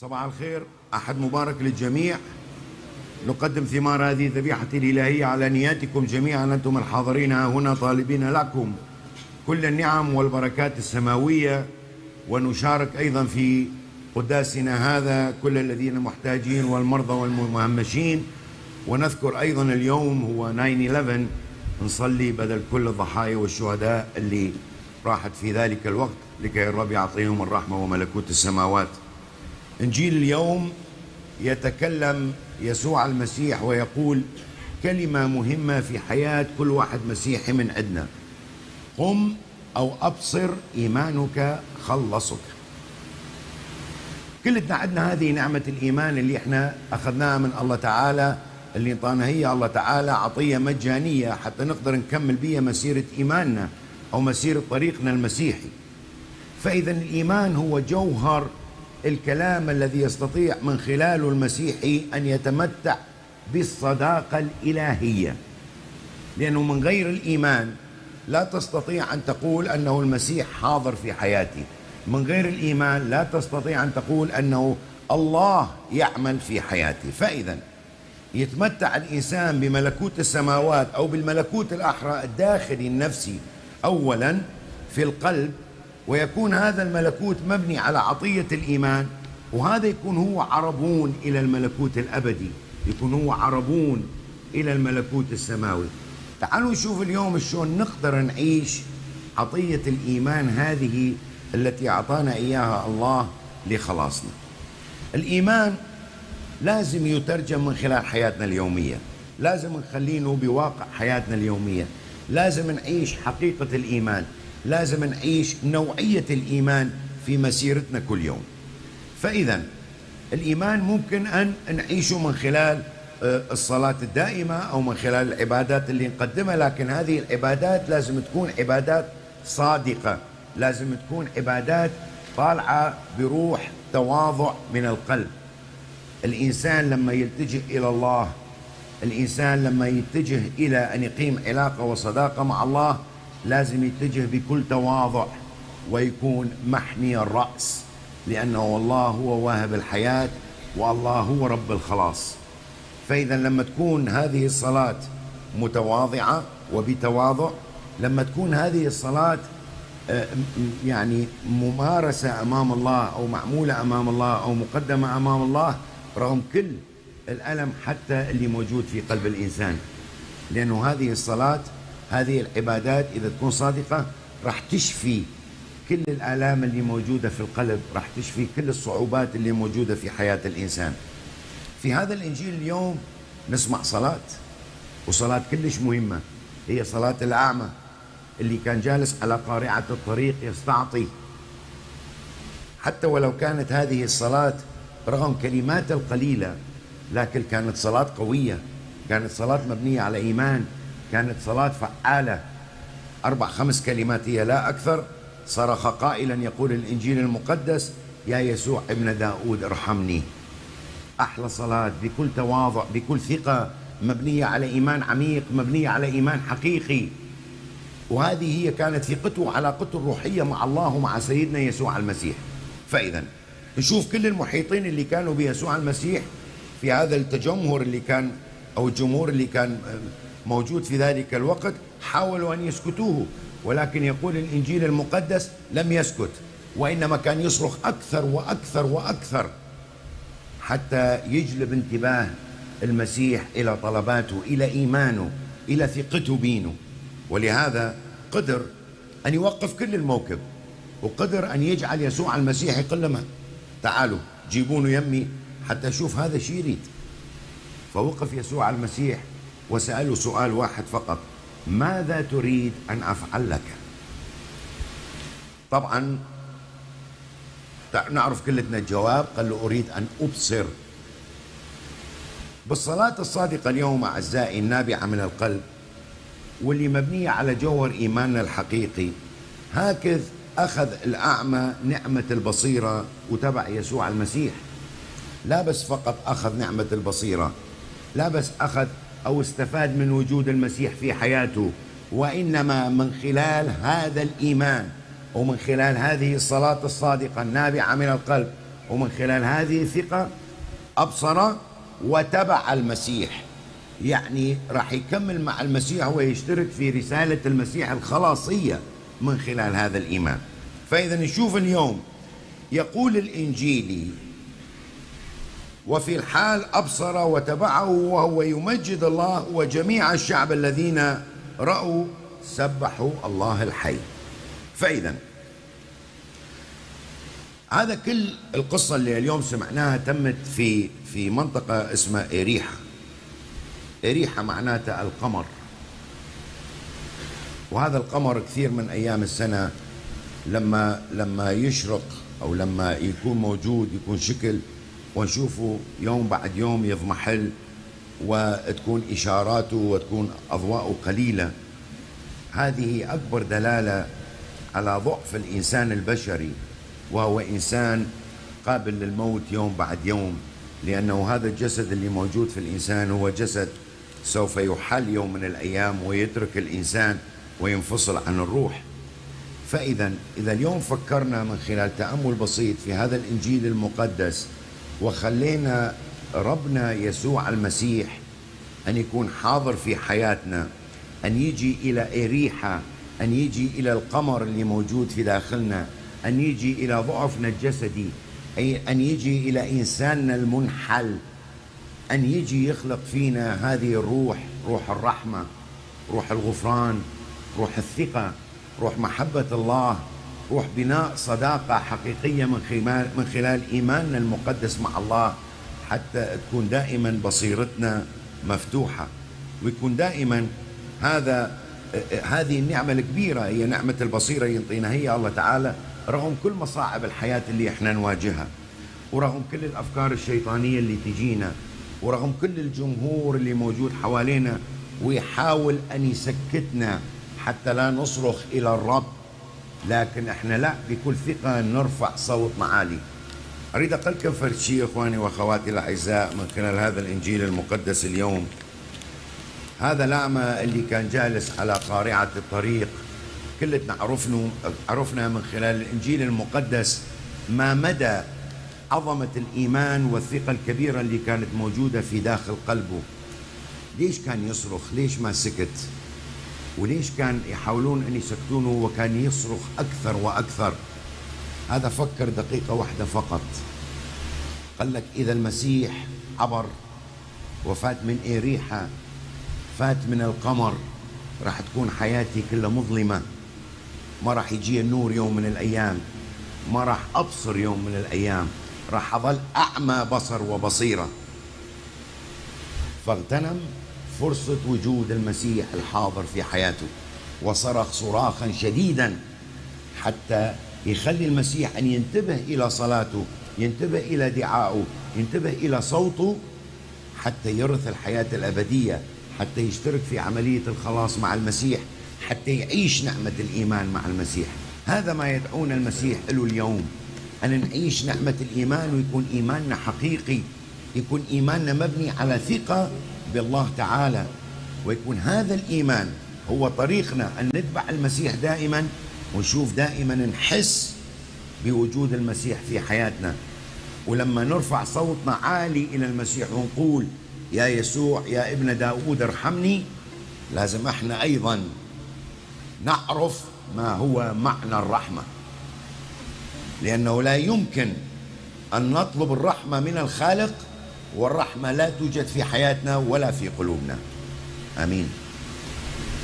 صباح الخير أحد مبارك للجميع. نقدم ثمار هذه الذبيحة الإلهية على نياتكم جميعا أنتم الحاضرين هنا طالبين لكم كل النعم والبركات السماوية. ونشارك أيضا في قداسنا هذا كل الذين محتاجين والمرضى والمهمشين. ونذكر أيضا اليوم هو 9-11 نصلي بدل كل الضحايا والشهداء اللي راحت في ذلك الوقت لكي الرب يعطيهم الرحمة وملكوت السماوات. إنجيل اليوم يتكلم يسوع المسيح ويقول كلمة مهمة في حياة كل واحد مسيحي من عندنا. قم أو أبصر إيمانك خلصك. كلنا عندنا هذه نعمة الإيمان اللي إحنا أخذناها من الله تعالى اللي إنطانا هي الله تعالى عطية مجانية حتى نقدر نكمل بها مسيرة إيماننا أو مسيرة طريقنا المسيحي. فإذا الإيمان هو جوهر الكلام الذي يستطيع من خلاله المسيحي أن يتمتع بالصداقة الإلهية. لأنه من غير الإيمان لا تستطيع أن تقول أنه المسيح حاضر في حياتي. من غير الإيمان لا تستطيع أن تقول أنه الله يعمل في حياتي. فإذا يتمتع الإنسان بملكوت السماوات أو بالملكوت الأحرى الداخلي النفسي اولا في القلب ويكون هذا الملكوت مبني على عطية الإيمان وهذا يكون هو عربون إلى الملكوت الأبدي يكون هو عربون إلى الملكوت السماوي. تعالوا نشوف اليوم شلون نقدر نعيش عطية الإيمان هذه التي أعطانا إياها الله لخلاصنا. الإيمان لازم يترجم من خلال حياتنا اليومية لازم نخلينه بواقع حياتنا اليومية لازم نعيش حقيقة الإيمان. لازم نعيش نوعية الإيمان في مسيرتنا كل يوم. فإذا الإيمان ممكن أن نعيشه من خلال آه، الصلاة الدائمة أو من خلال العبادات اللي نقدمها لكن هذه العبادات لازم تكون عبادات صادقة. لازم تكون عبادات طالعة بروح تواضع من القلب. الإنسان لما يلتجئ إلى الله الإنسان لما يتجه إلى أن يقيم علاقة وصداقة مع الله لازم يتجه بكل تواضع ويكون محني الرأس لأنه الله هو واهب الحياة والله هو رب الخلاص. فإذا لما تكون هذه الصلاة متواضعة وبتواضع لما تكون هذه الصلاة آه، يعني ممارسة أمام الله أو معمولة أمام الله أو مقدمة أمام الله رغم كل الألم حتى اللي موجود في قلب الإنسان. لأنه هذه الصلاة هذه العبادات إذا تكون صادقة راح تشفي كل الآلام اللي موجودة في القلب راح تشفي كل الصعوبات اللي موجودة في حياة الإنسان. في هذا الإنجيل اليوم نسمع صلاة وصلاة كلش مهمة. هي صلاة الأعمى اللي كان جالس على قارعة الطريق يستعطي. حتى ولو كانت هذه الصلاة رغم كلمات القليلة لكن كانت صلاة قوية كانت صلاة مبنية على إيمان كانت صلاة فعالة. أربع خمس كلمات هي لا أكثر. صرخ قائلا يقول الإنجيل المقدس يا يسوع ابن داود ارحمني. أحلى صلاة بكل تواضع بكل ثقة مبنية على إيمان عميق مبنية على إيمان حقيقي. وهذه هي كانت ثقته وعلاقته الروحية مع الله ومع سيدنا يسوع المسيح. فإذا نشوف كل المحيطين اللي كانوا بيسوع المسيح في هذا التجمهر اللي كان أو الجمهور اللي كان موجود في ذلك الوقت حاولوا أن يسكتوه ولكن يقول الإنجيل المقدس لم يسكت وإنما كان يصرخ أكثر وأكثر وأكثر حتى يجلب انتباه المسيح إلى طلباته إلى إيمانه إلى ثقته بينه. ولهذا قدر أن يوقف كل الموكب وقدر أن يجعل يسوع المسيح يقول لهم تعالوا جيبونه يمي حتى أشوف هذا شيء يريد. فوقف يسوع المسيح وسأله سؤال واحد فقط ماذا تريد أن أفعل لك؟ طبعا نعرف كلتنا الجواب قال له أريد أن أبصر. بالصلاة الصادقة اليوم أعزائي النابعة من القلب واللي مبنية على جوهر إيماننا الحقيقي هكذا أخذ الأعمى نعمة البصيرة وتبع يسوع المسيح. لا بس فقط أخذ نعمة البصيرة لا بس أخذ أو استفاد من وجود المسيح في حياته وإنما من خلال هذا الإيمان ومن خلال هذه الصلاة الصادقة النابعة من القلب ومن خلال هذه الثقة أبصر وتبع المسيح. يعني راح يكمل مع المسيح ويشترك في رسالة المسيح الخلاصية من خلال هذا الإيمان. فإذا نشوف اليوم يقول الإنجيلي وفي الحال أبصر وتبعه وهو يمجد الله وجميع الشعب الذين رأوا سبحوا الله الحي. فإذا هذا كل القصة اللي اليوم سمعناها تمت في في منطقة اسمها إريحة. إريحة معناتها القمر. وهذا القمر كثير من أيام السنة لما لما يشرق أو لما يكون موجود يكون شكل ونشوفه يوم بعد يوم يضمحل وتكون إشاراته وتكون أضواءه قليلة. هذه أكبر دلالة على ضعف الإنسان البشري وهو إنسان قابل للموت يوم بعد يوم لأنه هذا الجسد اللي موجود في الإنسان هو جسد سوف يحل يوم من الأيام ويترك الإنسان وينفصل عن الروح. فإذا إذا اليوم فكرنا من خلال تأمل بسيط في هذا الإنجيل المقدس وخلينا ربنا يسوع المسيح أن يكون حاضر في حياتنا أن يجي إلى إريحة أن يجي إلى القمر اللي موجود في داخلنا أن يجي إلى ضعفنا الجسدي أي أن يجي إلى إنساننا المنحل أن يجي يخلق فينا هذه الروح روح الرحمة روح الغفران روح الثقة روح محبة الله. روح بناء صداقة حقيقية من خلال, من خلال إيماننا المقدس مع الله حتى تكون دائما بصيرتنا مفتوحة. ويكون دائما هذا هذه النعمة الكبيرة هي نعمة البصيرة ينطينا هي الله تعالى رغم كل مصاعب الحياة اللي إحنا نواجهها ورغم كل الأفكار الشيطانية اللي تجينا ورغم كل الجمهور اللي موجود حوالينا ويحاول أن يسكتنا حتى لا نصرخ إلى الرب. لكن إحنا لا بكل ثقة نرفع صوتنا عالي أريد أقول لكم فرد شيء إخواني وأخواتي الأعزاء من خلال هذا الإنجيل المقدس اليوم. هذا الأعمى اللي كان جالس على قارعة الطريق. كلتنا عرفنا عرفنا من خلال الإنجيل المقدس ما مدى عظمة الإيمان والثقة الكبيرة اللي كانت موجودة في داخل قلبه. ليش كان يصرخ؟ ليش ما سكت؟ وليش كان يحاولون أن يسكتونه وكان يصرخ أكثر وأكثر؟ هذا فكر دقيقة واحدة فقط. قال لك إذا المسيح عبر وفات من إريحة فات من القمر راح تكون حياتي كلها مظلمة. ما راح يجي النور يوم من الأيام. ما راح أبصر يوم من الأيام. راح أظل أعمى بصر وبصيرة. فاغتنم. فرصة وجود المسيح الحاضر في حياته. وصرخ صراخا شديدا حتى يخلي المسيح أن ينتبه إلى صلاته ينتبه إلى دعائه ينتبه إلى صوته حتى يرث الحياة الأبدية حتى يشترك في عملية الخلاص مع المسيح حتى يعيش نعمة الإيمان مع المسيح. هذا ما يدعونا المسيح له اليوم أن نعيش نعمة الإيمان ويكون إيماننا حقيقي يكون إيماننا مبني على ثقة بالله تعالى ويكون هذا الإيمان هو طريقنا أن نتبع المسيح دائما ونشوف دائما نحس بوجود المسيح في حياتنا. ولما نرفع صوتنا عالي إلى المسيح ونقول يا يسوع يا ابن داود ارحمني. لازم إحنا أيضا نعرف ما هو معنى الرحمة. لأنه لا يمكن أن نطلب الرحمة من الخالق والرحمة لا توجد في حياتنا ولا في قلوبنا. آمين.